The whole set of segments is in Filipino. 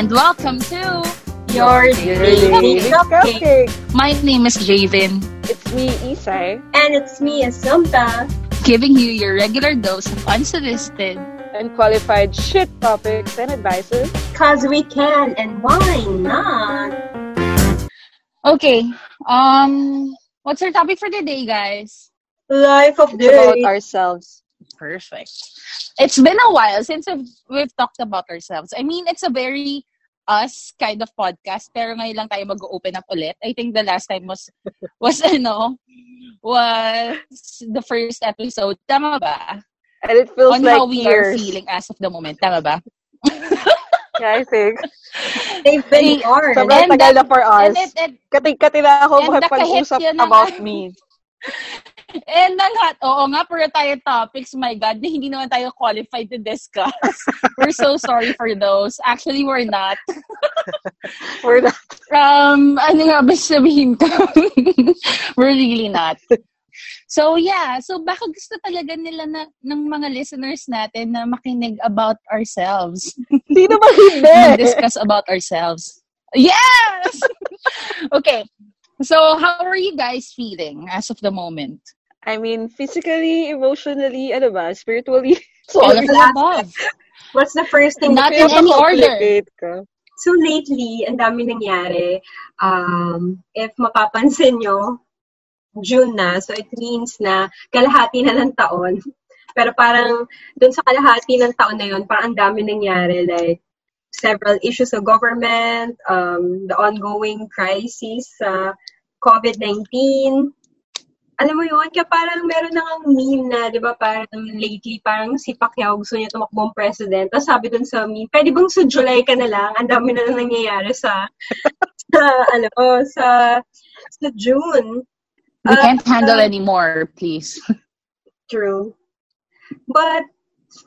and welcome to Your Daily Cupcake. My name is Javen, It's me, Isay. And it's me, Assumpta. giving you your regular dose of unsolicited. And qualified shit topics and advices. Cause we can, and why not? Okay, um, what's our topic for today, guys? Life of It's about ourselves. Perfect. It's been a while since we've, we've talked about ourselves. I mean, it's a very us kind of podcast, pero ngayon lang tayo mag-open up ulit. I think the last time was, was ano, was the first episode. Tama ba? And it feels On like how we are years. feeling as of the moment. Tama ba? Yeah, I think. They've been Hey, born. Sobrang And tagal na for us. And, it, and, Kati-kati na ako makapag-usap about me. and ang hot, oo nga, puro tayo topics, my God, na hindi naman tayo qualified to discuss. we're so sorry for those. Actually, we're not. We're not. Um, ano nga ba sabihin ko? we're really not. So yeah, so baka gusto talaga nila na, ng mga listeners natin na makinig about ourselves. Sino ba hindi? discuss about ourselves. Yes! okay. So, how are you guys feeling as of the moment? I mean, physically, emotionally, ano ba, spiritually. All Sorry. of the above. What's the first thing? Not in any order. ka. So lately, ang dami nangyari. Um, if mapapansin nyo, June na, so it means na kalahati na ng taon. Pero parang dun sa kalahati ng taon na yun, parang ang dami nangyari. Like, several issues of government, um, the ongoing crisis sa COVID-19. Alam mo yun, kaya parang meron na ng meme na, di ba, parang lately, parang si Pacquiao gusto niya tumakbong president. Tapos sabi dun sa meme, pwede bang sa July ka na lang? Ang dami na lang nangyayari sa, sa ano, sa, sa June. We Uh, can't handle uh, anymore, please. True. But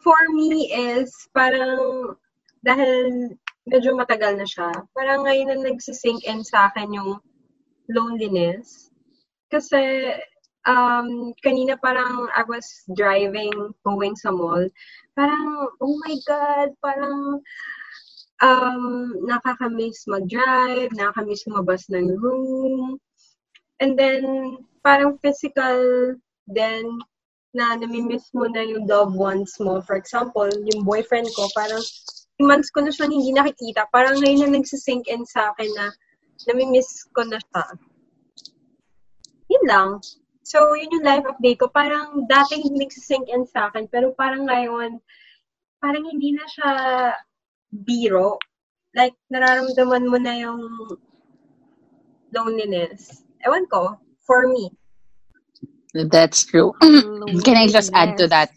for me is parang dahil medyo matagal na siya, parang ngayon na nagsisink in sa akin yung loneliness. Kasi um, kanina parang I was driving, going sa mall. Parang, oh my God, parang um, nakakamiss mag-drive, nakakamiss lumabas ng room. And then, parang physical then na namimiss mo na yung loved ones mo. For example, yung boyfriend ko, parang months ko na siya hindi nakikita. Parang ngayon na nagsisink in sa akin na namimiss ko na siya. Yun lang. So, yun yung life update ko. Parang dating nagsisink in sa akin, pero parang ngayon, parang hindi na siya biro. Like, nararamdaman mo na yung loneliness. Ewan ko, for me. That's true. Can I just add to that?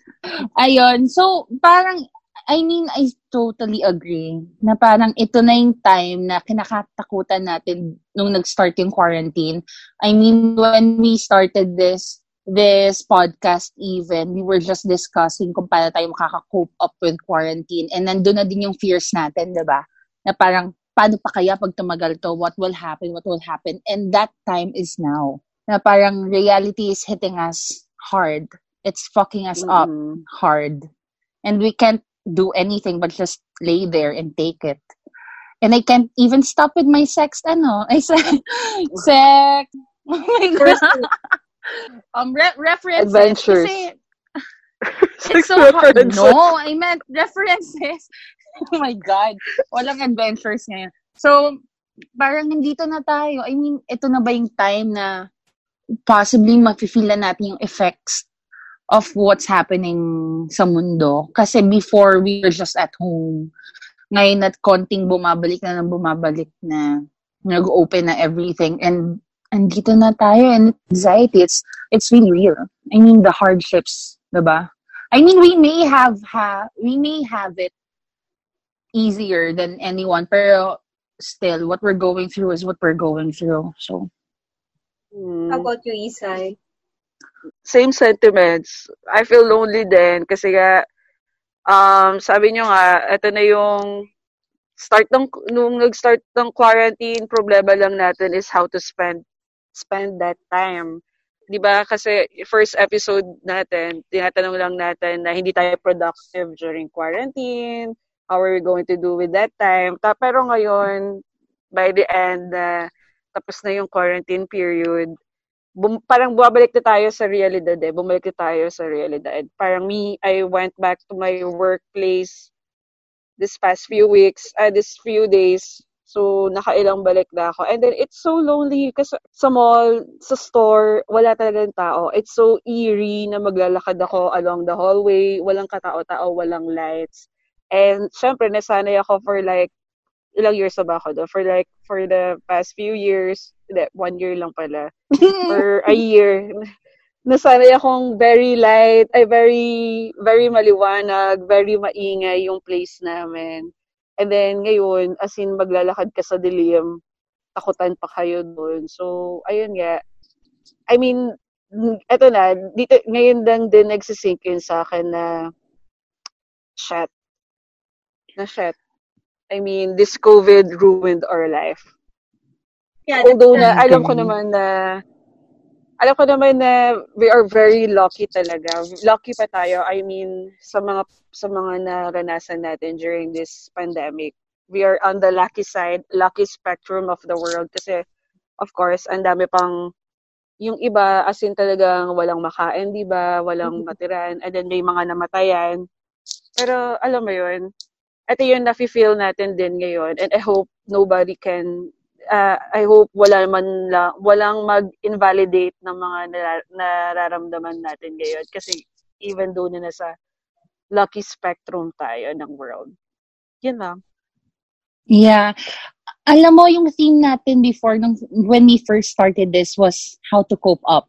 Ayun. So, parang, I mean, I totally agree na parang ito na yung time na kinakatakutan natin nung nag-start yung quarantine. I mean, when we started this this podcast even, we were just discussing kung paano tayo makaka-cope up with quarantine. And nandun na din yung fears natin, di ba? Na parang, paano pa kaya pag tumagal to? What will happen? What will happen? And that time is now. Na parang reality is hitting us hard. It's fucking us up Mhm. hard. And we can't do anything but just lay there and take it. And I can't even stop with my sex, ano, I said, sex. Oh my God. Um, re- references. Adventures. Kasi it's so hard. No, I meant references. oh my God. Walang adventures ngayon. So, parang nandito na tayo. I mean, ito na ba yung time na possibly mafe-feel na natin yung effects of what's happening sa mundo. Kasi before, we were just at home. Ngayon at konting bumabalik na ng bumabalik na nag-open na everything. And andito na tayo. And anxiety, it's, it's really real. I mean, the hardships, diba? I mean, we may have, ha- we may have it easier than anyone, pero still, what we're going through is what we're going through. So, Mm. how about you, Isay? Same sentiments. I feel lonely din kasi nga um sabi nyo nga ito na yung start ng nung nag-start ng quarantine, problema lang natin is how to spend spend that time. 'Di ba? Kasi first episode natin, tinatanong lang natin na hindi tayo productive during quarantine. how are we going to do with that time. Ta pero ngayon, by the end, uh, tapos na yung quarantine period, bum- parang bumabalik na tayo sa realidad eh. Bumalik na tayo sa realidad. Parang me, I went back to my workplace this past few weeks, uh, this few days. So, nakailang balik na ako. And then, it's so lonely kasi sa mall, sa store, wala talagang tao. It's so eerie na maglalakad ako along the hallway. Walang katao-tao, walang lights. And, syempre, nasanay ako for like ilang years na ba ako doon? For like, for the past few years, hindi, one year lang pala. for a year, nasanay akong very light, ay very, very maliwanag, very maingay yung place namin. And then, ngayon, as in, maglalakad ka sa dilim, takutan pa kayo doon. So, ayun nga. I mean, eto na, dito, ngayon lang din nagsisink in sa akin na, shit. Na shit I mean, this COVID ruined our life. Yeah, Although na, alam ko naman na alam ko naman na we are very lucky talaga. Lucky pa tayo. I mean, sa mga sa mga naranasan natin during this pandemic. We are on the lucky side, lucky spectrum of the world kasi of course, ang dami pang yung iba as in talagang walang makain, 'di ba? Walang mm-hmm. matiran and then may mga namatayan. Pero alam mo 'yun, ito yung nafe-feel natin din ngayon and I hope nobody can uh, I hope wala man lang walang mag-invalidate ng mga nar- nararamdaman natin ngayon kasi even though na nasa lucky spectrum tayo ng world. Yun lang. Yeah. Alam mo, yung theme natin before, nung, when we first started this, was how to cope up.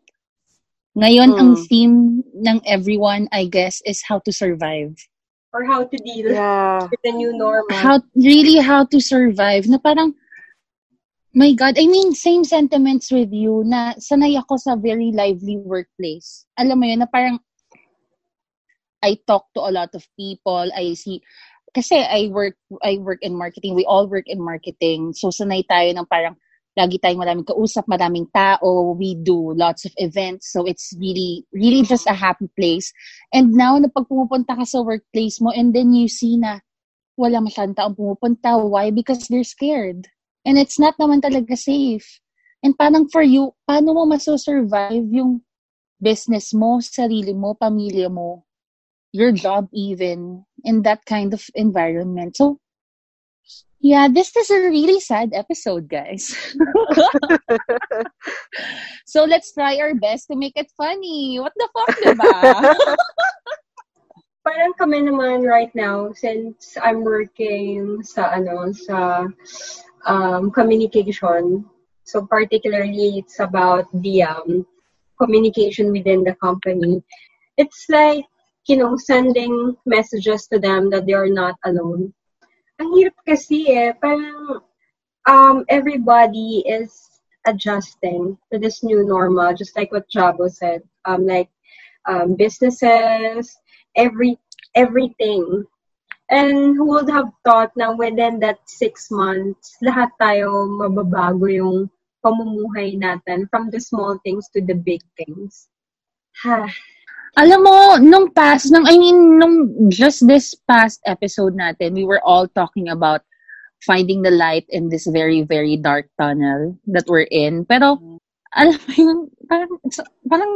Ngayon, mm. ang theme ng everyone, I guess, is how to survive or how to deal yeah. with the new normal. How really how to survive na parang my God, I mean, same sentiments with you na sanay ako sa very lively workplace. Alam mo yun, na parang I talk to a lot of people. I see, kasi I work, I work in marketing. We all work in marketing. So, sanay tayo ng parang lagi tayong maraming kausap, maraming tao, we do lots of events, so it's really, really just a happy place. And now, na pag pumupunta ka sa workplace mo, and then you see na wala masyadong taong pumupunta, why? Because they're scared. And it's not naman talaga safe. And parang for you, paano mo maso-survive yung business mo, sarili mo, pamilya mo, your job even, in that kind of environment. So, Yeah, this is a really sad episode, guys. so let's try our best to make it funny. What the fuck, diba? Parang kami naman right now, since I'm working sa, ano, sa um, communication, so particularly it's about the um, communication within the company. It's like, you know, sending messages to them that they are not alone ang hirap kasi eh, parang um, everybody is adjusting to this new normal, just like what Jabo said. Um, like um, businesses, every everything. And who would have thought na within that six months, lahat tayo mababago yung pamumuhay natin from the small things to the big things. Ha. Alam mo, nung past, nung, I mean, nung just this past episode natin, we were all talking about finding the light in this very, very dark tunnel that we're in. Pero, alam mo yun, parang, parang,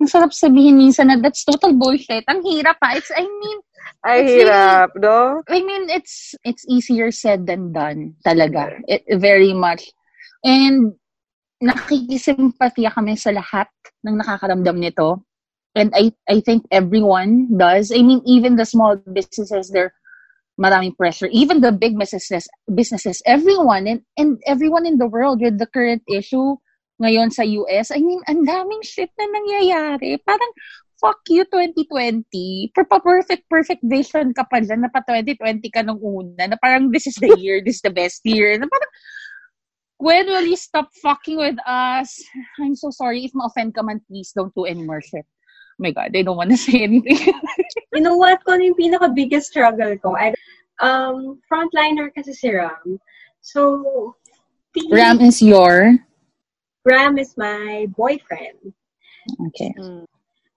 ang sarap sabihin minsan na that's total bullshit. Ang hirap pa. It's, I mean, ay hirap, really, no? I mean, it's it's easier said than done, talaga. It, very much. And nakikisimpatiya kami sa lahat ng nakakaramdam nito and I I think everyone does. I mean, even the small businesses, they're maraming pressure. Even the big businesses, businesses, everyone and, and everyone in the world with the current issue ngayon sa US, I mean, ang daming shit na nangyayari. Parang, fuck you 2020. For pa perfect, perfect vision ka pa dyan na pa 2020 ka nung una. Na parang this is the year, this is the best year. Na parang, when will you stop fucking with us? I'm so sorry. If ma-offend ka man, please don't do any more shit my God, I don't want to say anything. you know what? Kung yung pinaka-biggest struggle ko, I, um, frontliner kasi si Ram. So, Ram is your? Ram is my boyfriend. Okay. Mm.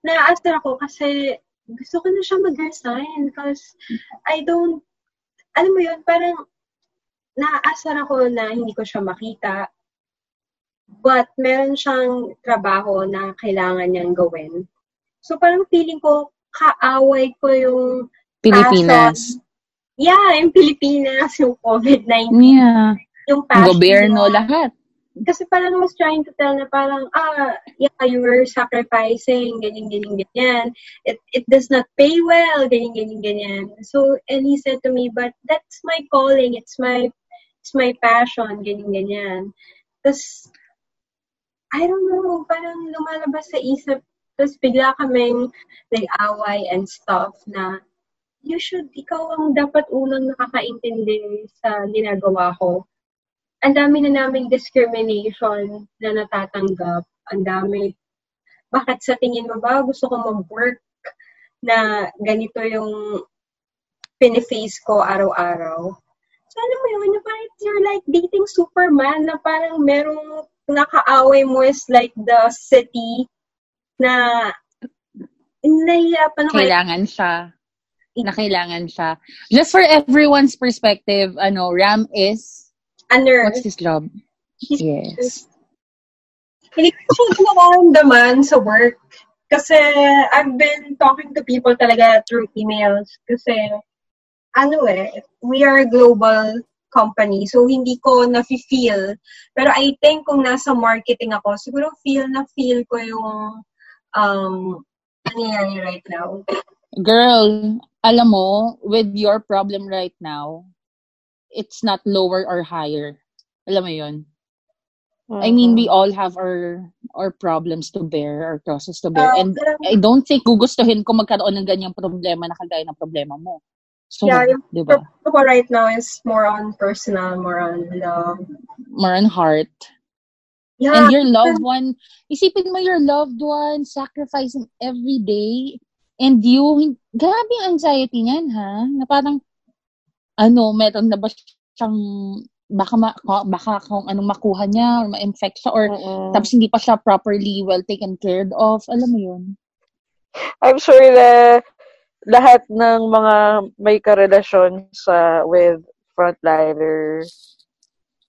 Na-after ako kasi gusto ko na siya mag-resign because I don't alam mo yun, parang naaasar ako na hindi ko siya makita. But meron siyang trabaho na kailangan niyang gawin. So parang feeling ko, kaaway ko yung Pilipinas. passion. Yeah, yung Pilipinas, yung COVID-19. Yeah. Yung passion Gobyerno, niya. lahat. Kasi parang was trying to tell na parang, ah, yeah, you were sacrificing, ganyan, ganyan, ganyan. It, it does not pay well, ganyan, ganyan, ganyan. So, and he said to me, but that's my calling, it's my, it's my passion, ganyan, ganyan. Tapos, I don't know, parang lumalabas sa isip, tapos bigla kaming nag-away and stuff na, you should, ikaw ang dapat unang nakakaintindi sa ginagawa ko ang dami na naming discrimination na natatanggap. Ang dami. Bakit sa tingin mo ba gusto ko mag-work na ganito yung piniface ko araw-araw? So, alam mo yun, parang you're like dating Superman na parang merong nakaaway mo is like the city na nahihirapan ako. Kailangan siya. Na kailangan siya. Just for everyone's perspective, ano, Ram is, A nurse. what's his job? Yes. hindi ko siya nararamdaman sa work. Kasi I've been talking to people talaga through emails. Kasi, ano eh, we are a global company. So, hindi ko na-feel. Pero I think kung nasa marketing ako, siguro feel na feel ko yung um, nangyayari right now. Girl, alam mo, with your problem right now, it's not lower or higher. Alam mo yun? I mean, we all have our our problems to bear, our crosses to bear. Ah, And pero- I don't think gugustuhin ko magkaroon ng ganyang problema na kagaya ng problema mo. So, Yeah, yung di ba? Pero ko right now is more on personal, more on love. More on heart. Yeah, And your loved one, isipin mo your loved one sacrificing every day. And you, grabe ang anxiety niyan, ha? Na parang, ano, meron na ba siyang, baka, ma, baka kung anong makuha niya, or ma-infect siya, or Mm-mm. tapos hindi pa siya properly well taken care of. Alam mo yun? I'm sure na lahat ng mga may karelasyon sa with frontliner,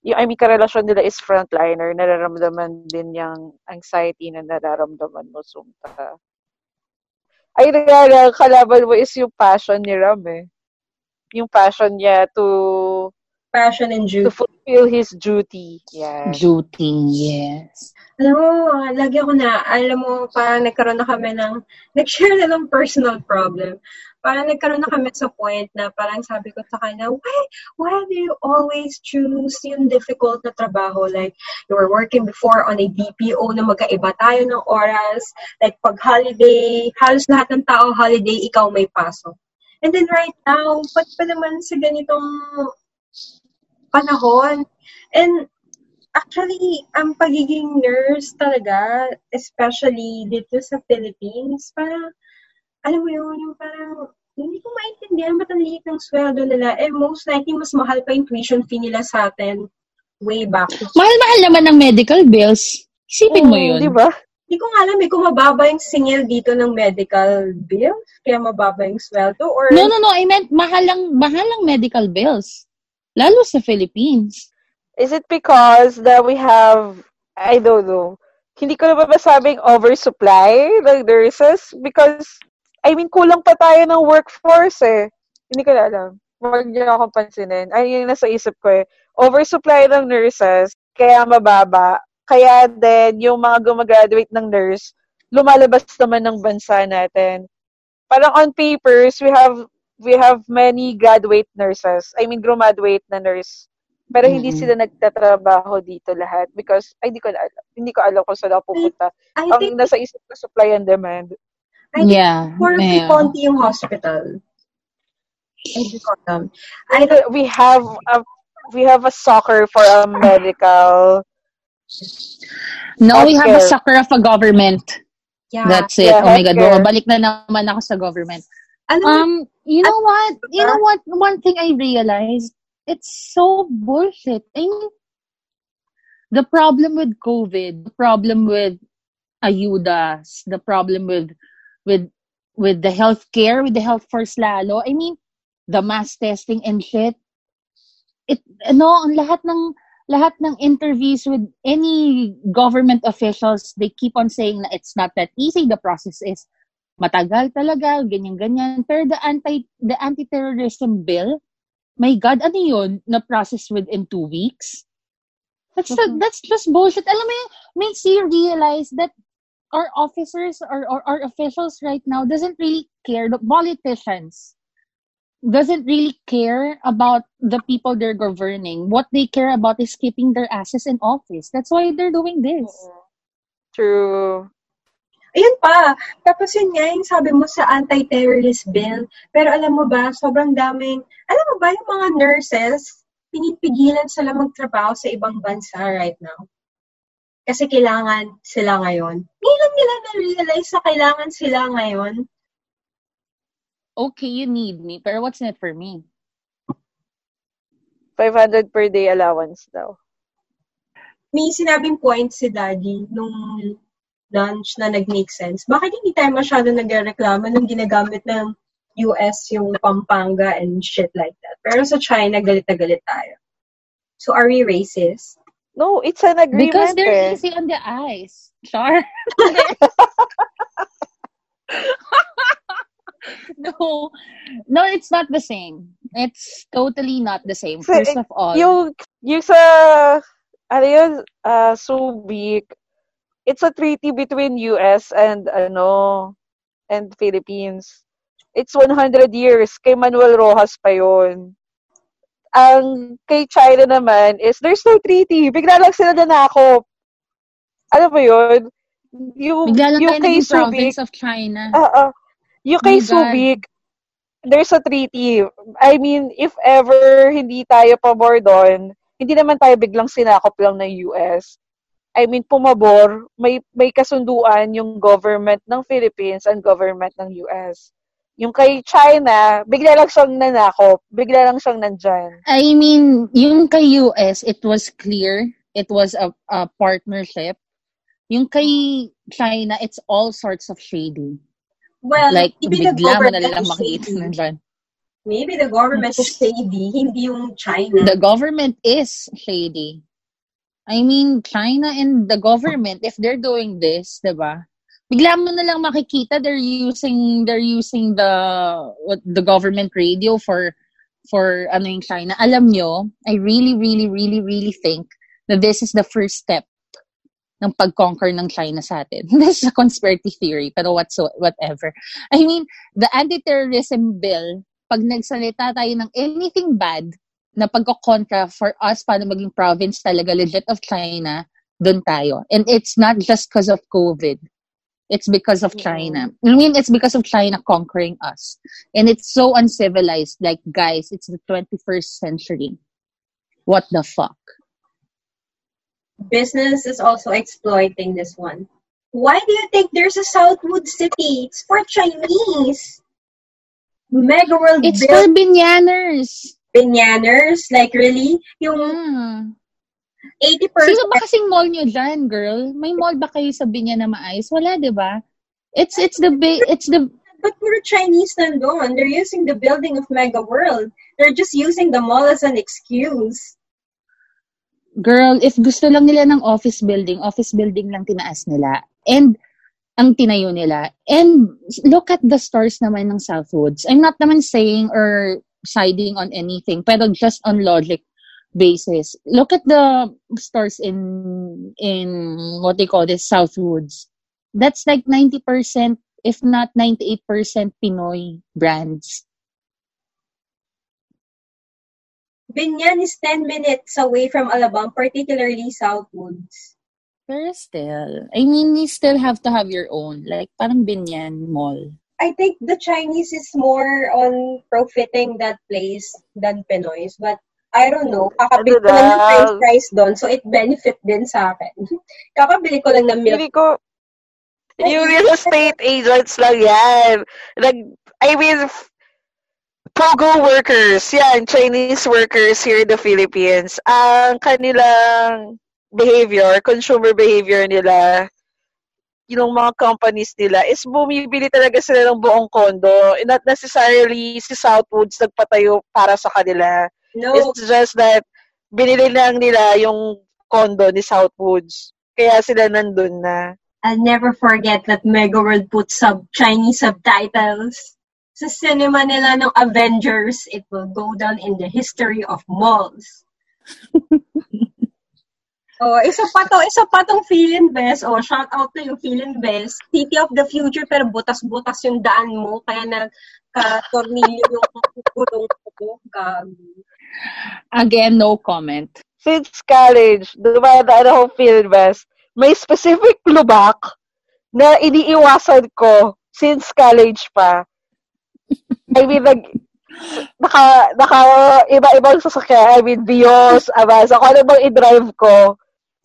yung I mean karelasyon nila is frontliner, nararamdaman din yung anxiety na nararamdaman mo sumta. Ay, nagala, kalaban mo is yung passion ni Ram eh. Yung passion niya to passion and to duty. fulfill his duty. Yeah. Duty, yes. Alam mo, lagi ako na, alam mo, parang nagkaroon na kami ng, nag-share na ng personal problem. Parang nagkaroon na kami sa point na parang sabi ko sa kanya, why, why do you always choose yung difficult na trabaho? Like, you were working before on a BPO na magkaiba tayo ng oras. Like, pag holiday, halos lahat ng tao holiday, ikaw may pasok. And then right now, ba't pa naman sa ganitong panahon? And actually, ang pagiging nurse talaga, especially dito sa Philippines, parang, alam mo yun, yung parang, hindi ko maintindihan ba't ang liit ng sweldo nila. Eh, most likely, mas mahal pa yung tuition fee nila sa atin way back. Mahal-mahal naman ng medical bills. Isipin mo Mm, yun. Di ba? Hindi ko nga alam eh, kung mababa yung singil dito ng medical bills, kaya mababa yung sweldo, or... No, no, no. I meant mahal lang, mahal lang medical bills. Lalo sa Philippines. Is it because that we have, I don't know, hindi ko na ba masabing oversupply ng nurses? Because, I mean, kulang pa tayo ng workforce eh. Hindi ko na alam. Huwag niyo akong pansinin. Ay, yung nasa isip ko eh. Oversupply ng nurses, kaya mababa. Kaya din, yung mga gumagraduate ng nurse, lumalabas naman ng bansa natin. Parang on papers, we have we have many graduate nurses. I mean, graduate na nurse pero hindi Mm-mm. sila nagtatrabaho dito lahat because ay hindi ko na alam. Hindi ko alam kung saan ako pupunta. I Ang think, nasa isip ko supply and demand. I think Yeah. for may yeah. konti yung hospital. Hindi ko alam. I don't, We have a we have a soccer for a medical. No, we have a soccer sucker of a government. yeah. That's it. Yeah, oh my God. healthcare. Bumabalik na naman ako sa government. Alam mo, Um, you know what? You know what? One thing I realized, it's so bullshit. I mean, the problem with COVID, the problem with ayudas, the problem with with with the healthcare, with the health force lalo. I mean, the mass testing and shit. It, no, ang lahat ng, lahat ng interviews with any government officials, they keep on saying na it's not that easy. The process is matagal talaga, ganyan-ganyan. Pero the anti the anti-terrorism bill, my God, ano yun? Na process within two weeks? That's mm-hmm. the, that's just bullshit. Alam mo makes you realize that our officers or, or our officials right now doesn't really care. The politicians doesn't really care about the people they're governing. What they care about is keeping their asses in office. That's why they're doing this. True. Ayun pa. Tapos yun nga, yung sabi mo sa anti-terrorist bill. Pero alam mo ba, sobrang daming, alam mo ba yung mga nurses, pinipigilan sila magtrabaho sa ibang bansa right now. Kasi kailangan sila ngayon. Ngayon nila na-realize na kailangan sila ngayon. Okay, you need me. Pero what's in it for me? 500 per day allowance daw. May sinabing point si Daddy nung lunch na nag-make sense. Bakit hindi tayo masyado nagreklamo nung ginagamit ng US yung Pampanga and shit like that. Pero sa China, galit na galit tayo. So, are we racist? No, it's an agreement. Because they're eh. easy on the eyes. Char. no, no, it's not the same. It's totally not the same. First of all, yung, yung sa, ano yun, uh, Subic, it's a treaty between US and, ano, and Philippines. It's 100 years. Kay Manuel Rojas pa yun. Ang kay China naman is, there's no treaty. Bigla lang sila nanakop. Alam mo yun? Yung, Bigla lang yung kay Subic, province of China. Oo. Uh, uh, yung kay oh Subic, there's a treaty. I mean, if ever hindi tayo pabor doon, hindi naman tayo biglang sinakop lang ng US. I mean, pumabor, may, may kasunduan yung government ng Philippines and government ng US. Yung kay China, bigla lang siyang nanakop. Bigla lang siyang nandyan. I mean, yung kay US, it was clear. It was a, a partnership. Yung kay China, it's all sorts of shady. Well, like, bigla mo na lang makikita nandyan. Maybe the government is shady, hindi yung China. The government is shady. I mean, China and the government, if they're doing this, di ba? Bigla mo na lang makikita they're using they're using the what, the government radio for for ano yung China. Alam nyo, I really, really, really, really think that this is the first step ng pag-conquer ng China sa atin. This is a conspiracy theory, pero whatso, whatever. I mean, the anti-terrorism bill, pag nagsalita tayo ng anything bad na pagko-contra for us para maging province talaga legit of China, doon tayo. And it's not just because of COVID. It's because of China. I mean, it's because of China conquering us. And it's so uncivilized. Like, guys, it's the 21st century. What the fuck? Business is also exploiting this one. Why do you think there's a Southwood City? It's for Chinese. Mega World It's for binyaners. Binyaners? Like, really? Yung... Hmm 80%. Sino ba kasing mall nyo dyan, girl? May mall ba kayo sa Binya na maayos? Wala, di ba? It's, it's the, ba- it's the, but puro Chinese nandun. They're using the building of Mega World. They're just using the mall as an excuse. Girl, if gusto lang nila ng office building, office building lang tinaas nila. And, ang tinayo nila. And look at the stores naman ng Southwoods. I'm not naman saying or siding on anything, pero just on logic basis. Look at the stores in in what they call this Southwoods. That's like 90%, if not 98% Pinoy brands. Binyan is 10 minutes away from Alabang, particularly Southwoods. But still, I mean, you still have to have your own. Like, parang Binyan Mall. I think the Chinese is more on profiting that place than Pinoy's. But I don't know, kakabili ko lang ng french fries doon, so it benefit din sa akin. kakabili ko lang ng milk. Hindi ko, yung real estate agents lang yan. Nag, I mean, Pogo workers, yan, Chinese workers here in the Philippines, ang kanilang behavior, consumer behavior nila, yung mga companies nila is bumibili talaga sila ng buong condo. Not necessarily si Southwoods nagpatayo para sa kanila. No. It's just that binili lang nila yung condo ni Southwoods. Kaya sila nandun na. I'll never forget that Mega World put sub Chinese subtitles sa cinema nila ng Avengers. It will go down in the history of malls. oh, isa pa to, isa pa tong Feeling Best. Oh, shout out to yung Feeling Best. City of the Future, pero butas-butas yung daan mo. Kaya nagka-tornilyo yung gulong ko. Gago. Again, no comment. Since college, dumadaan ako Feeling Best. May specific lubak na iniiwasan ko since college pa. I mean, nag, naka, naka, iba-ibang sasakyan. I mean, Vios, Avanza, kung ano bang i-drive ko,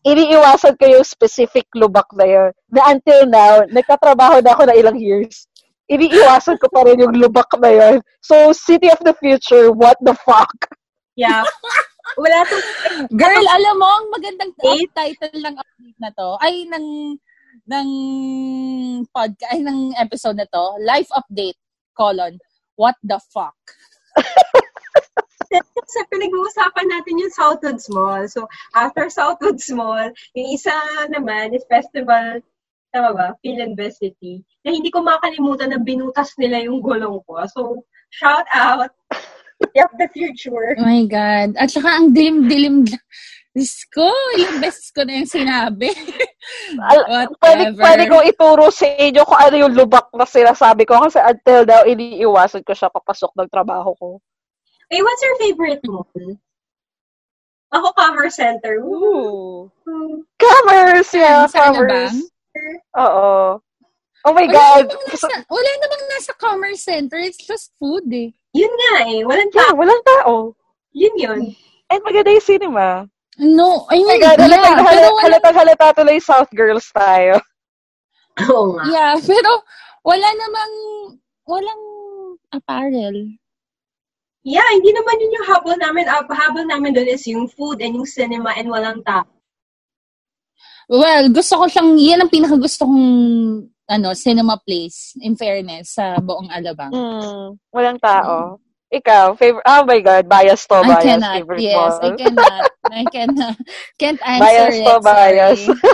iniiwasan ko yung specific lubak na yun. Na until now, nagkatrabaho na ako na ilang years. Iniiwasan ko pa rin yung lubak na yun. So, City of the Future, what the fuck? Yeah. Wala to. Girl, alam mo, ang magandang Eight? title ng update na to, ay ng ng podcast, ay ng episode na to, Life Update, colon, what the fuck? Kasi pinag-uusapan natin yung Southwoods Mall. So, after Southwoods Mall, yung isa naman is Festival, tama ba? Phil City. Na hindi ko makalimutan na binutas nila yung gulong ko. So, shout out. City of the future. Oh my God. At saka ang dilim-dilim. Diyos ko, ilang beses ko na yung sinabi. Pwede, pwede kong ituro sa inyo kung ano yung lubak na sinasabi ko kasi until now, iniiwasan ko siya papasok ng trabaho ko. Hey, what's your favorite mall? Ako, Commerce Center. Ooh. Commerce! Yeah, Sa commerce. Oo. Oh my Wala God. namang, nasa, wala namang nasa commerce center. It's just food eh. Yun nga eh. Walang Yeah, tao. walang tao. Yun yun. And maganda yung cinema. No, I mean, God, yeah, halatang, pero halatang, walang, halatang halata tuloy South Girls tayo. Oo nga. yeah, pero wala namang, walang apparel. Yeah, hindi naman yun yung habol namin. Uh, habol namin doon is yung food and yung cinema and walang tao. Well, gusto ko siyang, yan ang pinakagusto kong, ano, cinema place, in fairness, sa buong Alabang. Hmm, walang tao. Ikaw, favorite, oh my God, bias to, I bias, cannot, favorite yes, mall. I cannot, I cannot, can't answer Bias it, to, bias. sorry.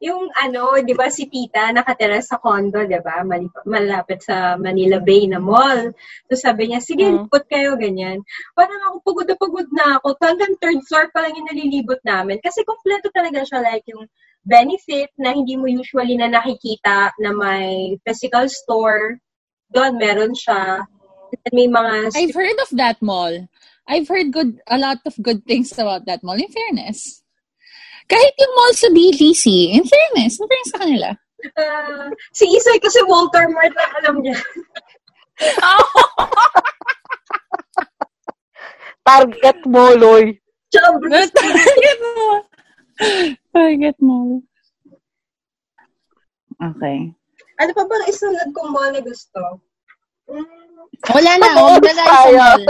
Yung ano, di ba si tita nakatira sa condo, di ba? Malapit sa Manila Bay na mall. So sabi niya, sige, Mm. libot kayo, ganyan. Parang ako, pagod na pagod na ako. Hanggang third floor pa lang yung nalilibot namin. Kasi kompleto talaga siya, like yung benefit na hindi mo usually na nakikita na may physical store. Doon, meron siya. And may mga I've heard of that mall. I've heard good a lot of good things about that mall, in fairness. Kahit yung mall sa BGC, in fairness, in fairness sa kanila. Ah, si Isay kasi Walter Mart na alam niya. Target mo, Loy. Target mo. Target mo. Okay. Ano pa bang isunod kong mall na gusto? Mm, Wala na, huwag na tayo sa mall.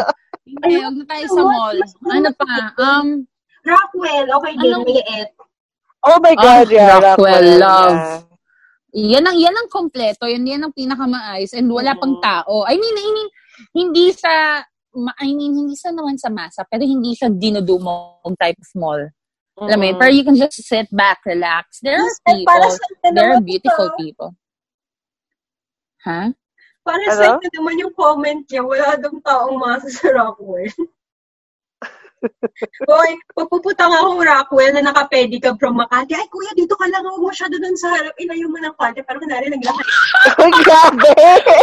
Hindi, huwag na tayo sa mall. Ano pa? Um, Rockwell, okay din, Anong- liit. Oh my God, Ah, yeah. Rockwell, love. yeah. yan ang yan ang kompleto, yan yan ang pinakamaayos and wala pang Mhm. tao. I mean, I mean, hindi sa ma- I mean, hindi sa naman sa masa, pero hindi siya dinudumog type of mall. Alam mo yun? Pero you can just sit back, relax. There are people. There are beautiful ito. people. Ha? Para Ano? sa akin naman yung comment niya, wala daw taong masa sa Rockwell. Boy, pagpupunta nga akong Rockwell na naka-pedicab from Makati, ay kuya, dito ka lang, huwag masyado dun sa harap, ilayo mo ng konti, pero kunwari naglakad. Ay, grabe.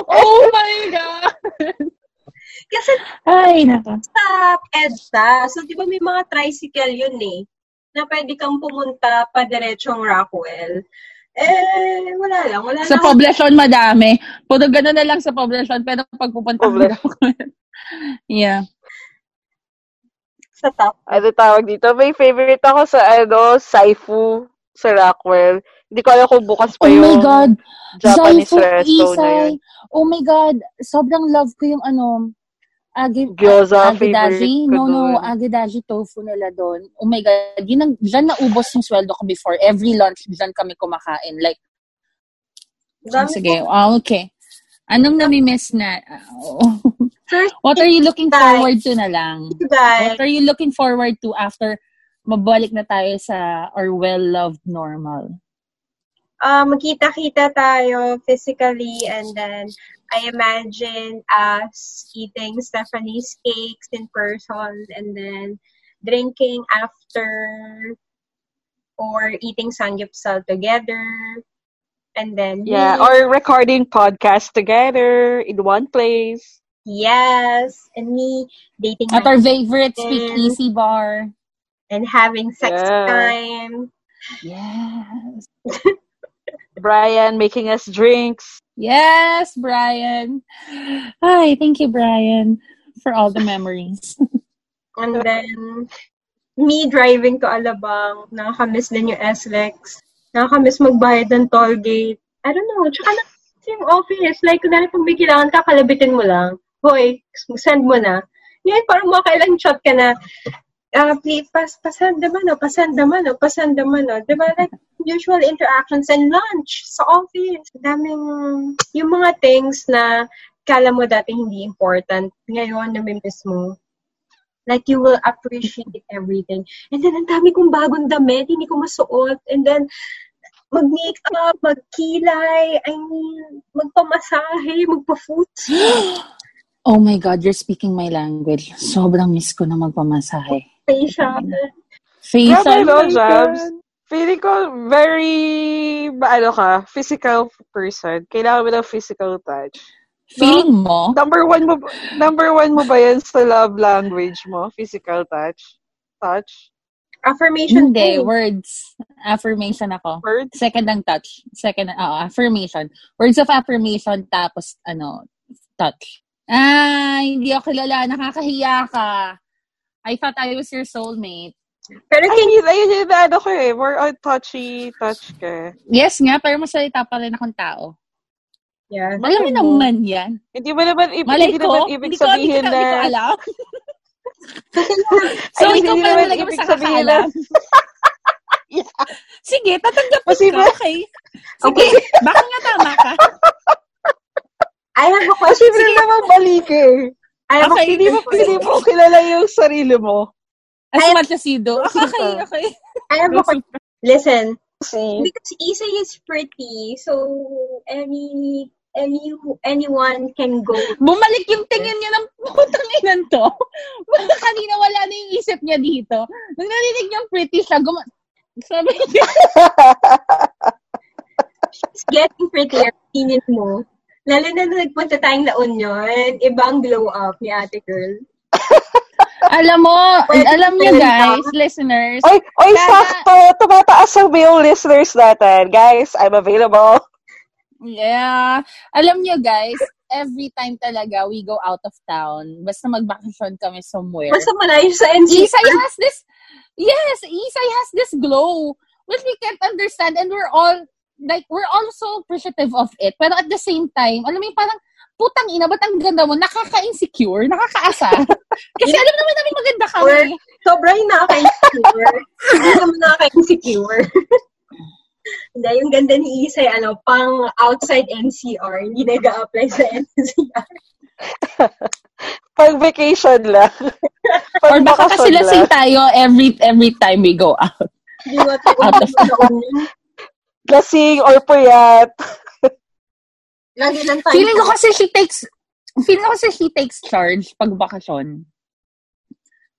Oh my God! Kasi Ay, naka. sa EDSA, so di ba may mga tricycle yun eh, na pwede kang pumunta pa diretsong Rockwell. Eh, wala lang, wala Sa lang. poblasyon, madami. Puro gano'n na lang sa poblasyon, pero pag pupunta mo Poblasyon. ako. yeah. Sa top. ano tawag dito? May favorite ako sa, ano, Saifu sa Rockwell. Hindi ko alam kung bukas pa Oh yung my God! Japanese Zaifu resto na yun. Isay. Oh my God! Sobrang love ko yung ano, Agi, Gyoza, favorite ko No, no, dun. agedashi tofu nila doon. Oh my God, yun ang, dyan naubos yung sweldo ko before. Every lunch, dyan kami kumakain. Like, Dami sige, ah, okay. Anong nami-miss na? Oh. First, What are you looking Bye. forward to na lang? What are you looking forward to after mabalik na tayo sa our well-loved normal? Uh, magkita-kita tayo physically and then I imagine us eating Stephanie's cakes in person and then drinking after or eating samgyeopsal together and then Yeah, me- or recording podcast together in one place. yes and me dating At our favorite speakeasy bar. and having sex Yeah. time Yes. Brian making us drinks. Yes, Brian. Hi, thank you, Brian, for all the memories. and then me driving to Alabang nakakamiss din yung SLEX nakakamiss magbayad ng toll gate I don't know tsaka na yung office like kunwari pag may kailangan ka kalabitin mo lang hoy send mo na yun parang makailang shot ka na uh, please pas pasend naman o pasend naman o pasend naman o diba like usual interactions and lunch sa office daming yung mga things na kala mo dati hindi important ngayon namimiss mo like you will appreciate everything. And then, ang dami kong bagong damit, hindi ko masuot. And then, mag-makeup, magkilay, I mean, magpamasahe, magpa-foots. oh my God, you're speaking my language. Sobrang miss ko na magpamasahe. facial. Facial. Grabe, no, oh? God. Feeling ko very, ano ka, physical person. Kailangan mo ng physical touch. Feeling mo? Number one mo, number one mo ba yan sa love language mo? Physical touch? Touch? Affirmation Hindi, too. words. Affirmation ako. Words? Second ang touch. Second, oo, affirmation. Words of affirmation, tapos, ano, touch. Ah, hindi ako kilala. Nakakahiya ka. I thought I was your soulmate. Pero Ay, can yun, ayun yung ano ko eh. More on touchy touch ka. Yes nga, pero masalita pa rin akong tao. yeah. Alam mo naman yan. Hindi mo naman, ibig, Malay hindi ko, naman ibig hindi ko, hindi sabihin ko, na... hindi ko alam. so, Ay, ikaw hindi pa naman ibig sabihin nakakaalam. Sige, tatanggapin Posible. ko. Okay. Sige, baka nga tama ka. I have a Kasi question. rin naman mali ka eh. I have Okay, a Hindi mo, question. hindi mo kilala yung sarili mo. As Ay- much as you do. Okay, okay. I have a question. Listen, Kasi, because Isay is pretty, so any any anyone can go. Bumalik yung tingin niya ng putang inan to. Baka kanina wala na yung isip niya dito. Nung narinig niyang pretty siya, guma... Sabi niya, She's getting prettier. Tingin mo. Lalo na nung nagpunta tayong La Union, iba ang glow up ni ate girl. alam mo, Pwede alam niyo pwede guys, listeners, Oy, oy, Kaya- sakto. Tumataas ang male listeners natin. Guys, I'm available. Yeah. Alam nyo guys, every time talaga we go out of town, basta mag-vacation kami somewhere. Basta malayo sa NC. Isay has this, yes, Isay has this glow, which we can't understand and we're all, like, we're all so appreciative of it. Pero at the same time, alam mo yung parang, putang ina, ba't ang ganda mo? Nakaka-insecure, nakakaasa. Kasi alam naman namin maganda kami. Sobrang nakaka-insecure. Hindi naman nakaka-insecure. Hindi, yung ganda ni Isay, ano, pang outside NCR, hindi nag-a-apply sa NCR. Pag vacation lang. Or Pag baka kasi lasing tayo every every time we go out. Hindi mo Out of Lasing or puyat. Lagi lang tayo. Feeling ko kasi she takes, feeling ko kasi she takes charge pag bakasyon.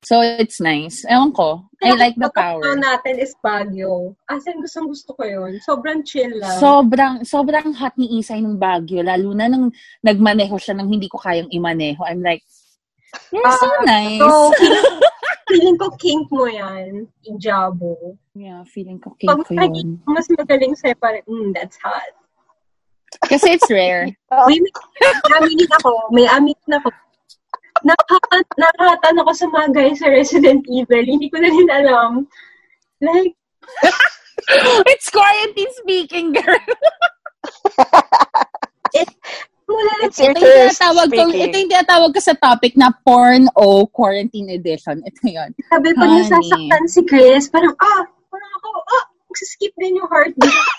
So, it's nice. Ewan ko. I like the power. Ang natin is Baguio. As in, gustong gusto ko yun. Sobrang chill lang. Sobrang, sobrang hot ni Isay ng Baguio. Lalo na nung nagmaneho siya nang hindi ko kayang imaneho. I'm like, you're so Ah, nice. So, feeling, ko kink mo yan. Ijabo. yeah, feeling ko king Pag ko yun. mo mas magaling sa'yo, parang, mm, that's hot. Kasi it's rare. May, may aminin ako. May aminin ako. Nakahatan, nakahatan ako sa mga guys sa Resident Evil. Hindi ko na rin alam. Like, it's quarantine speaking, girl. Mula It's your Ito yung tinatawag ko, speaking. ito yung tinatawag ko sa topic na porn o quarantine edition. Ito yun. sabi pag Honey. nasasaktan si Chris, parang, ah, parang ako, ah, magsiskip din yung heartbeat.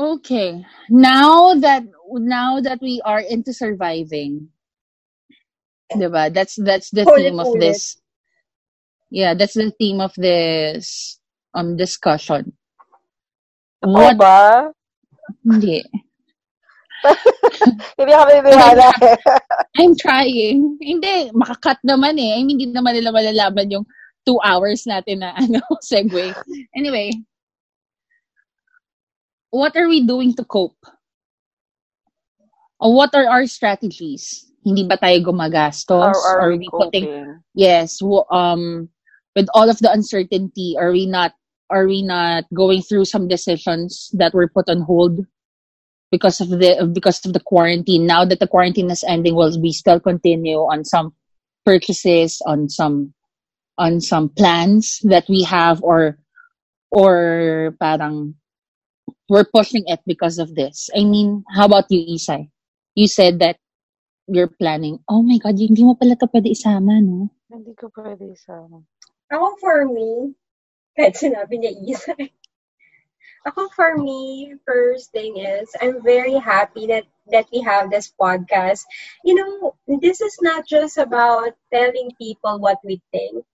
Okay. Now that now that we are into surviving, diba? That's that's the Ulit, theme of this. Yeah, that's the theme of this um discussion. Oo What ba? Hindi. Hindi kami niniwala. I'm trying. Hindi, makakat naman eh. I mean, hindi naman nila malalaman yung two hours natin na ano, segue. Anyway, what are we doing to cope? Or what are our strategies? Hindi ba tayo gumagastos? Or are Are we we putting, coping? yes, w- um, with all of the uncertainty, are we not, are we not going through some decisions that were put on hold because of the because of the quarantine. Now that the quarantine is ending, will we still continue on some purchases, on some on some plans that we have, or or parang we're pushing it because of this. I mean, how about you, Isay? You said that you're planning. Oh my God, hindi mo pala ito pwede isama, no? Hindi ko pwede isama. Ako for me, kahit sinabi niya isa. Ako for me, first thing is, I'm very happy that that we have this podcast. You know, this is not just about telling people what we think.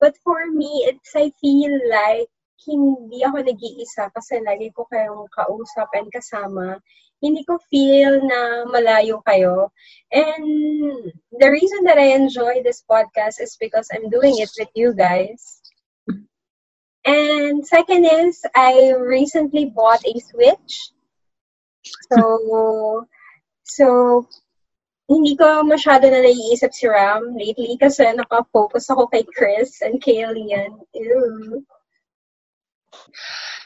But for me, it's I feel like hindi ako nag-iisa kasi lagi ko kayong kausap and kasama. Hindi ko feel na malayo kayo. And the reason that I enjoy this podcast is because I'm doing it with you guys. And second is, I recently bought a Switch. So, so, hindi ko masyado na naiisip si Ram lately kasi nakafocus ako kay Chris and kay Lian.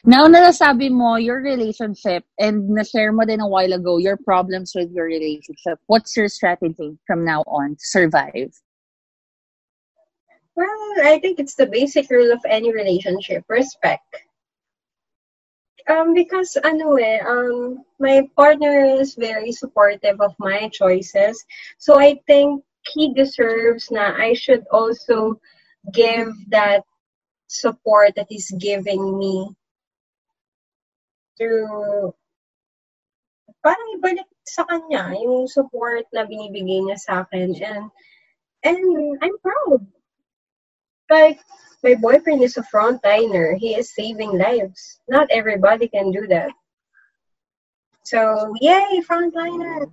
Now na nasabi mo your relationship and na-share mo din a while ago your problems with your relationship, what's your strategy from now on to survive? Well, I think it's the basic rule of any relationship, respect. Um, because ano eh, um, my partner is very supportive of my choices. So I think he deserves na I should also give that support that he's giving me through parang ibalik sa kanya yung support na binibigay niya sa akin and and I'm proud like my boyfriend is a frontliner. He is saving lives. Not everybody can do that. So yay, frontliner.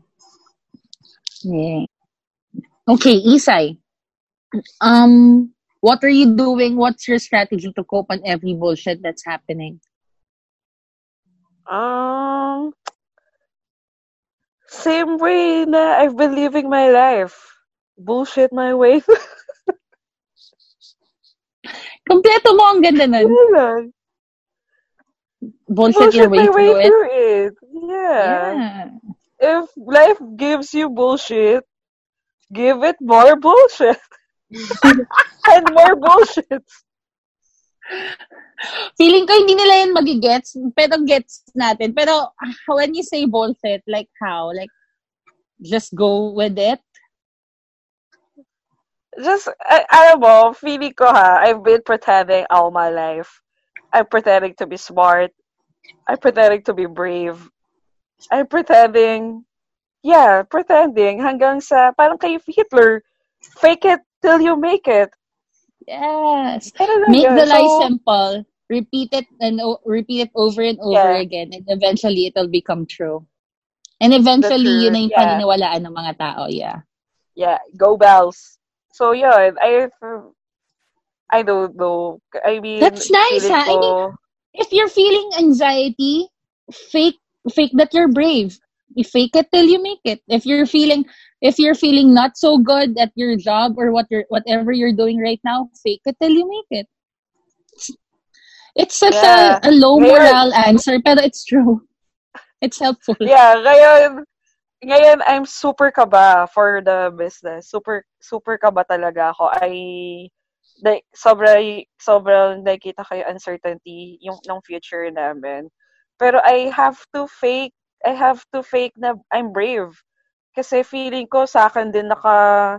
Yeah. Okay, Isay. Um, what are you doing? What's your strategy to cope on every bullshit that's happening? Um, same way na I've been living my life. Bullshit my way. Kompleto mo ang ganda nun. Lang. Bullshit, your way my way through it. through it. Yeah. Yeah. If life gives you bullshit, give it more bullshit. and more bullshit. Feeling ko hindi nila yun magigets, pero gets natin. Pero when you say bullshit, like how? Like, just go with it? Just, I, alam mo, feeling ko ha, I've been pretending all my life. I'm pretending to be smart. I'm pretending to be brave. I'm pretending, yeah, pretending hanggang sa, parang kay Hitler, fake it till you make it. Yes. Make yun? the lie So, simple. Repeat it and o- repeat it over and over Yeah. again. And eventually, it'll become true. And eventually, yun na yung yeah. paniniwalaan ng mga tao. Yeah. Yeah, go bells. So yeah, I I don't know. I mean, That's nice, ha? I mean, If you're feeling anxiety, fake fake that you're brave. You fake it till you make it. If you're feeling if you're feeling not so good at your job or what you're whatever you're doing right now, fake it till you make it. It's such Yeah. a, a low moral answer, but it's true. It's helpful. yeah, ngayon, ngayon I'm super kaba for the business. Super, super kaba talaga ako. I, like, sobra, sobrang nakikita ko yung uncertainty yung, ng future namin. Pero I have to fake I have to fake na I'm brave. Kasi feeling ko sa akin din naka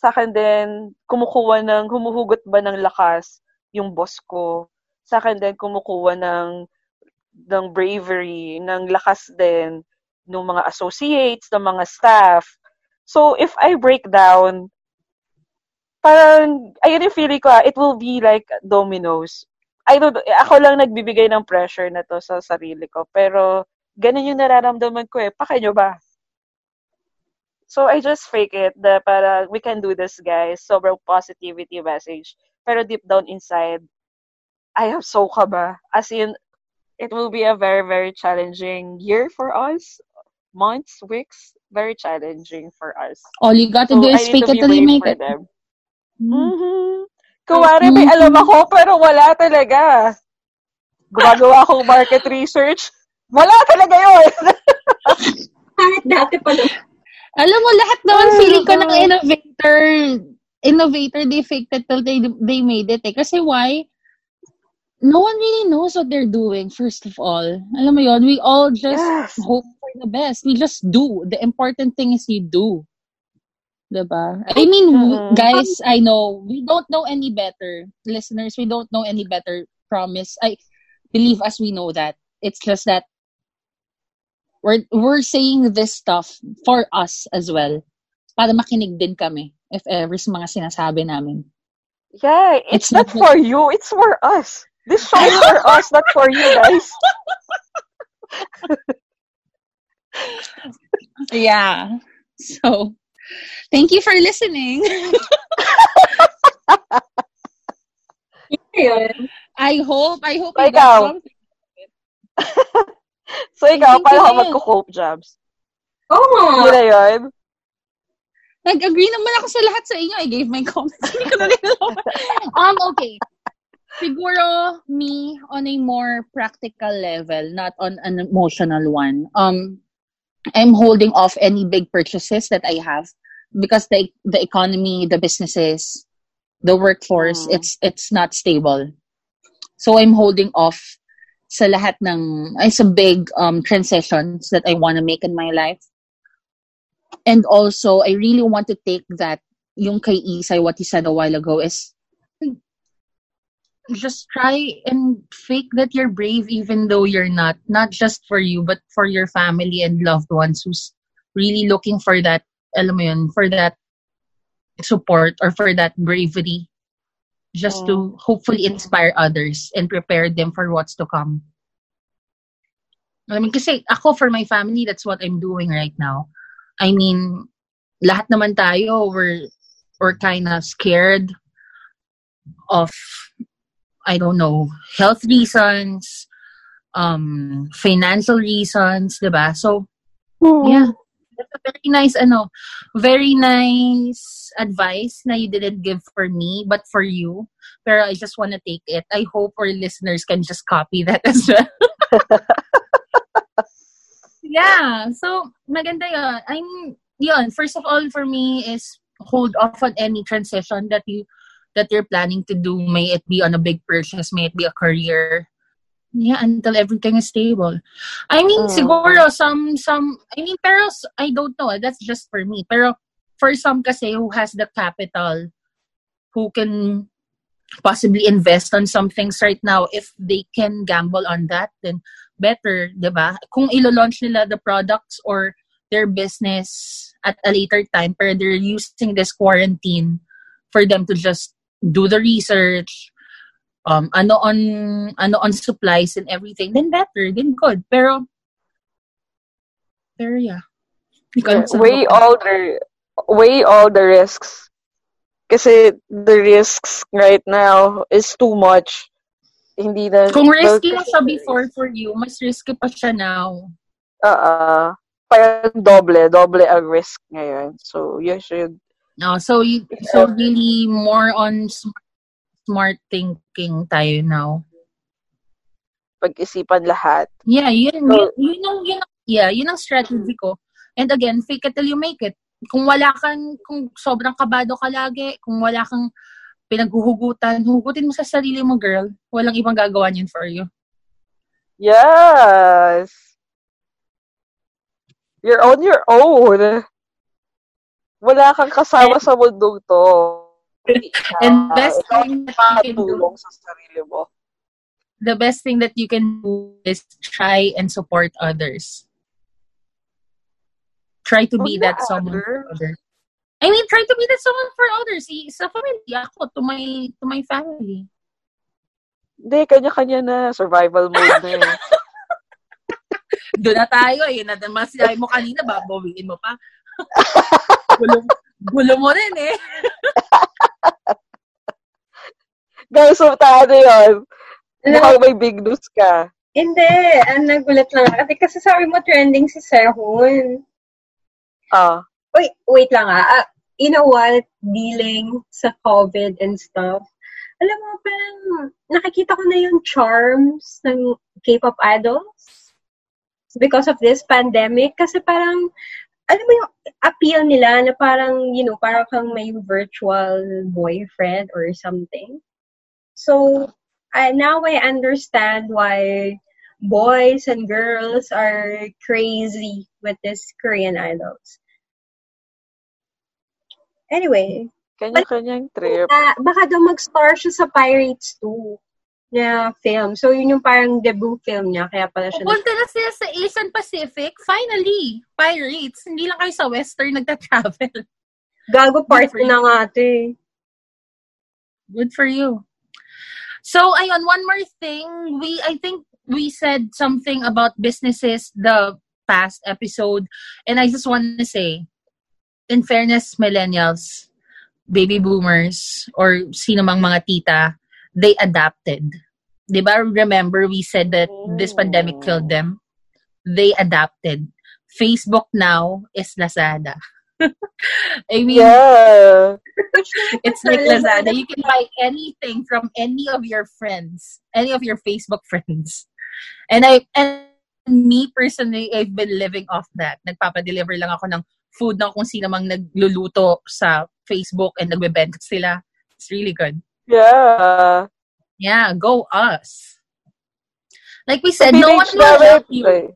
sa akin din kumukuha ng humuhugot ba ng lakas yung boss ko. Sa akin din kumukuha ng ng bravery, ng lakas din ng mga associates, ng mga staff. So if I break down, parang ayun yung feeling ko, ah, it will be like dominoes. I don't, ako lang nagbibigay ng pressure na to sa sarili ko. Pero, ganun yung nararamdaman ko eh. Pakinyo ba? So, I just fake it na para we can do this, guys. Sobrang positivity message. Pero deep down inside, I am so kaba. As in, it will be a very, very challenging year for us. Months, weeks, very challenging for us. All you got to So, do is fake to it till you make it. them. Mm. Mm-hmm. Kuwari, may alam ako, pero wala talaga. Gumagawa akong market research. Wala talaga yun. Kahit dati pa. Alam mo, lahat naman Ay, feeling ko ng nako. innovator, innovator, they faked it till they, they made it eh. Kasi why? No one really knows what they're doing, first of all. Alam mo yon we all just Yes. hope for the best. We just do. The important thing is you do. Diba? I mean, Mhm. guys, I know, we don't know any better. Listeners, we don't know any better. Promise. I believe us, we know that. It's just that we're, we're saying this stuff for us as well. Para makinig din kami, if ever, sa mga sinasabi namin. Yeah, it's, It's not for you. It's for us. This show is for us, not for you guys. Yeah. So, thank you for listening. I hope, I hope Ikaw. you got something. So ikaw, paano ka magko-cope jobs? Oo nga. Yun na yun. Nag-agree naman ako sa lahat sa inyo. I gave my comments. Hindi ko na rin um, okay. Siguro, me, on a more practical level, not on an emotional one, um, I'm holding off any big purchases that I have because the the economy, the businesses, the workforce, Mm. it's it's not stable. So I'm holding off sa lahat ng ay sa big um transitions that I want to make in my life. And also, I really want to take that yung kay Isay, what he said a while ago is just try and fake that you're brave even though you're not. Not just for you, but for your family and loved ones who's really looking for that, alam mo yun, for that support or for that bravery just to oh. hopefully inspire others and prepare them for what's to come. I mean, kasi ako for my family, that's what I'm doing right now. I mean, lahat naman tayo, we're, we're kind of scared of, I don't know, health reasons, um, financial reasons, the diba? So, yeah. That's a very nice, ano, very nice advice na you didn't give for me, but for you. Pero I just want to take it. I hope our listeners can just copy that as well. yeah. So, maganda yun. I'm, yun, first of all, for me is hold off on any transition that you, that you're planning to do. May it be on a big purchase, may it be a career. Yeah, until everything is stable. I mean, Mm. siguro, some, some, I mean, pero, I don't know, that's just for me. Pero, for some kasi who has the capital, who can possibly invest on some things right now, if they can gamble on that, then better, di ba? Kung ilo-launch nila the products or their business at a later time, pero they're using this quarantine for them to just do the research, um, ano on, ano on supplies and everything, then better, then good. Pero, pero yeah. Weigh all the weigh all the risks. Kasi the risks right now is too much. Hindi na Kung risky na siya before for you, mas risky pa siya now. Uh, parang doble, doble ang risk ngayon. So you should No, so you, so really more on smart, smart thinking tayo now. pag-isipan lahat. Yeah, yun, So- yun, yun, yun, yeah, yun ang strategy ko. And again, fake it till you make it. Kung wala kang, kung sobrang kabado ka lagi, kung wala kang pinaghuhugutan, hugutin mo sa sarili mo, girl. Walang ibang gagawa niyan for you. Yes. You're on your own. Wala kang kasama And- sa mundong to. And best Ikaw thing that you can do, sa sarili mo. the best thing that you can do is try and support others. Try to be Oh, that yeah, someone other. for others. I mean, try to be that someone for others. Sa family, ako, to my, to my family. Hindi, kanya-kanya na. Survival mode na eh. Doon na tayo eh. Na, mas sinabi mo kanina, babawiin mo pa. gulo, gulo mo rin eh. Guys, so tayo yun. Mukhang may big news ka. hindi, ang nagulat lang. ako. Kasi, kasi sabi mo trending si Sehun. Ah. Wait, wait lang ah. Ah, You know what? Dealing sa COVID and stuff. Alam mo, parang nakikita ko na yung charms ng K-pop idols because of this pandemic. Kasi parang, alam mo yung appeal nila na parang, you know, parang kang may virtual boyfriend or something. So, I, now I understand why boys and girls are crazy with these Korean idols. Anyway, Kanya-kanyang trip. ah, baka daw mag-star siya sa Pirates 2 na film. So, yun yung parang debut film niya. Kaya pala siya. Pupunta na sila sa Asian Pacific. Finally, Pirates. Hindi lang kayo sa Western nagta-travel. Gago part na nga ito eh. Good for you. So, ayun, one more thing. We, I think we said something about businesses the past episode. And I just want to say, in fairness, millennials, baby boomers, or sino mang mga tita, they adapted. Di ba? Remember, we said that this pandemic killed them. They adapted. Facebook now is Lazada. I mean, Yeah. it's like Lazada. You can buy anything from any of your friends, any of your Facebook friends. And I and me personally, I've been living off that. Nagpapa-deliver lang ako ng food ng kung sino mang nagluluto sa Facebook and nagbebenta sila. It's really good. Yeah. Yeah, go us. Like we said, no one will help you. eh.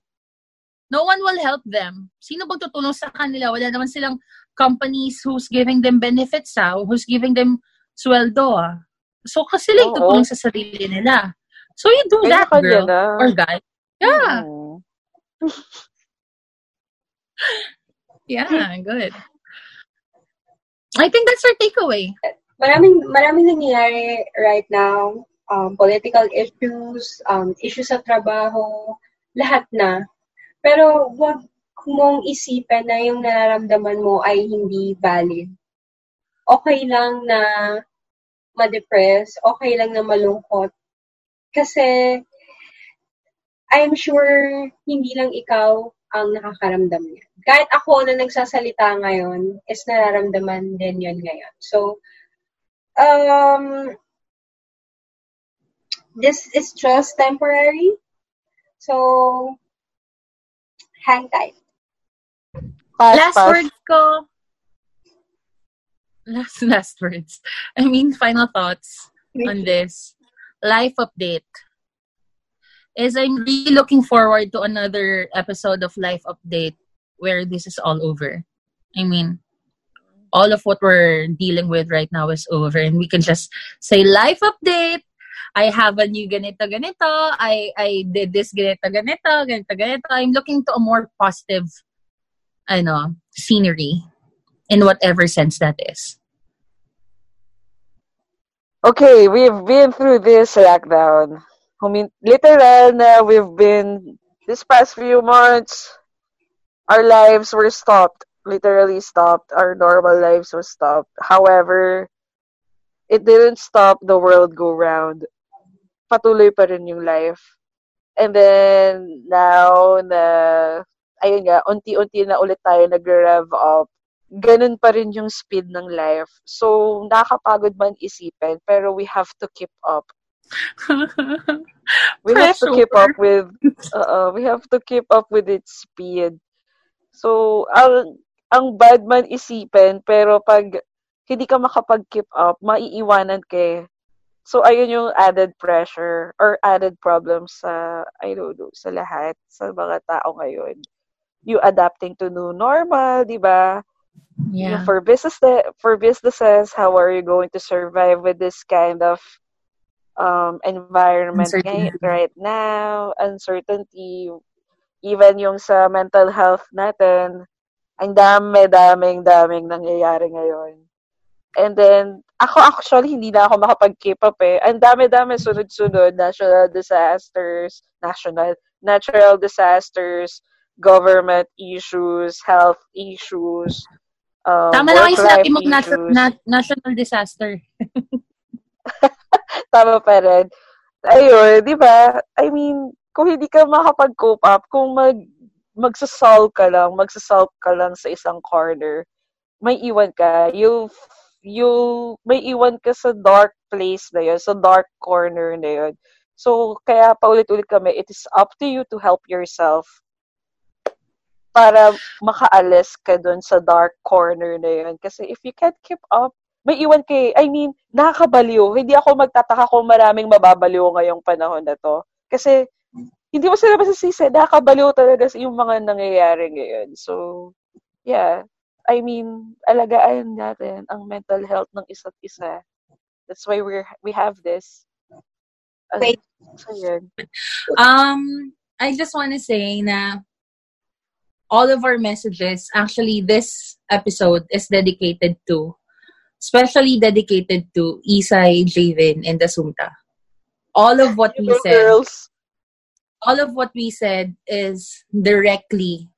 No one will help them. Sino bang tutulong sa kanila? Wala naman silang companies who's giving them benefits, ah, who's giving them sweldo. Ah. So, kasi yung Oo. tutulong sa sarili nila. So, you do that, girl. na. Or guy. Yeah. Yeah, good. I think that's our takeaway. Maraming, maraming nangyayari right now. Um, political issues, um, issues sa trabaho, lahat na. Pero wag mong isipin na yung nararamdaman mo ay hindi valid. Okay lang na ma-depress, okay lang na malungkot. Kasi I'm sure hindi lang ikaw ang nakakaramdam niya. Kahit ako na nagsasalita ngayon, is nararamdaman din yun ngayon. So, um, this is just temporary. So, hang tight. Pass, last pass. words ko. Last, last words. I mean, final thoughts on this. Life update. Is I'm really looking forward to another episode of Life Update where this is all over. I mean, all of what we're dealing with right now is over and we can just say life update. I have a new ganito ganito. I I did this ganito ganito ganito ganito. I'm looking to a more positive I know, scenery in whatever sense that is. Okay, we've been through this lockdown. I mean, literal na we've been, this past few months, our lives were stopped. Literally stopped. Our normal lives were stopped. However, it didn't stop the world go round. Patuloy pa rin yung life. And then, now na, ayun nga, unti-unti na ulit tayo nag-rev up ganun pa rin yung speed ng life. So, nakakapagod man isipin, pero we have to keep up. We have to keep up with, uh, we have to keep up with its speed. So, ang, ang bad man isipin, pero pag hindi ka makapag-keep up, maiiwanan ka eh. So, ayun yung added pressure or added problems sa, I don't know, sa lahat, sa mga tao ngayon. you adapting to new normal, di ba? Yeah. For business for businesses, how are you going to survive with this kind of um, environment right now? Uncertainty. Even yung sa mental health natin, ang dami, daming, daming nangyayari ngayon. And then, ako actually, hindi na ako makapag-keep up eh. Ang dami-dami, sunod-sunod, national disasters, national, natural disasters, government issues, health issues, um, Tama lang yung sinabi nat- nat- national disaster. Tama pa rin. Ayun, di ba? I mean, kung hindi ka makapag-cope up, kung mag magsasolve ka lang, magsasolve ka lang sa isang corner, may iwan ka. You, you, may iwan ka sa dark place na yun, sa dark corner na yun. So, kaya paulit-ulit kami, it is up to you to help yourself para makaalis ka dun sa dark corner na yun. Kasi if you can't keep up, may iwan kay, I mean, nakakabaliw. Hindi ako magtataka kung maraming mababaliw ngayong panahon na to. Kasi, hindi mo sila masasisi, nakakabaliw talaga sa yung mga nangyayari ngayon. So, yeah. I mean, alagaan natin ang mental health ng isa't isa. That's why we're, we have this. Uh, Wait. So, yun. Um, I just want to say na all of our messages, actually, this episode is dedicated to, especially dedicated to Isai, Javin, and Asumta. All of what we said, girls. All of what we said is directly,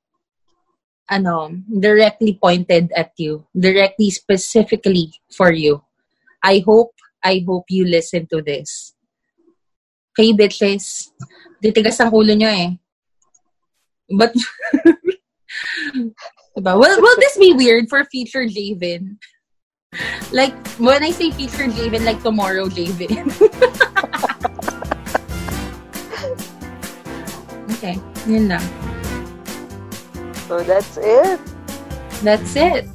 ano, directly pointed at you, directly, specifically for you. I hope, I hope you listen to this. Okay, bitches. Titigas ang ulo nyo eh. But, diba? Will, will this be weird for future Javen? Like, when I say future Javen, like tomorrow Javen. okay, yun lang. So, that's it. That's it.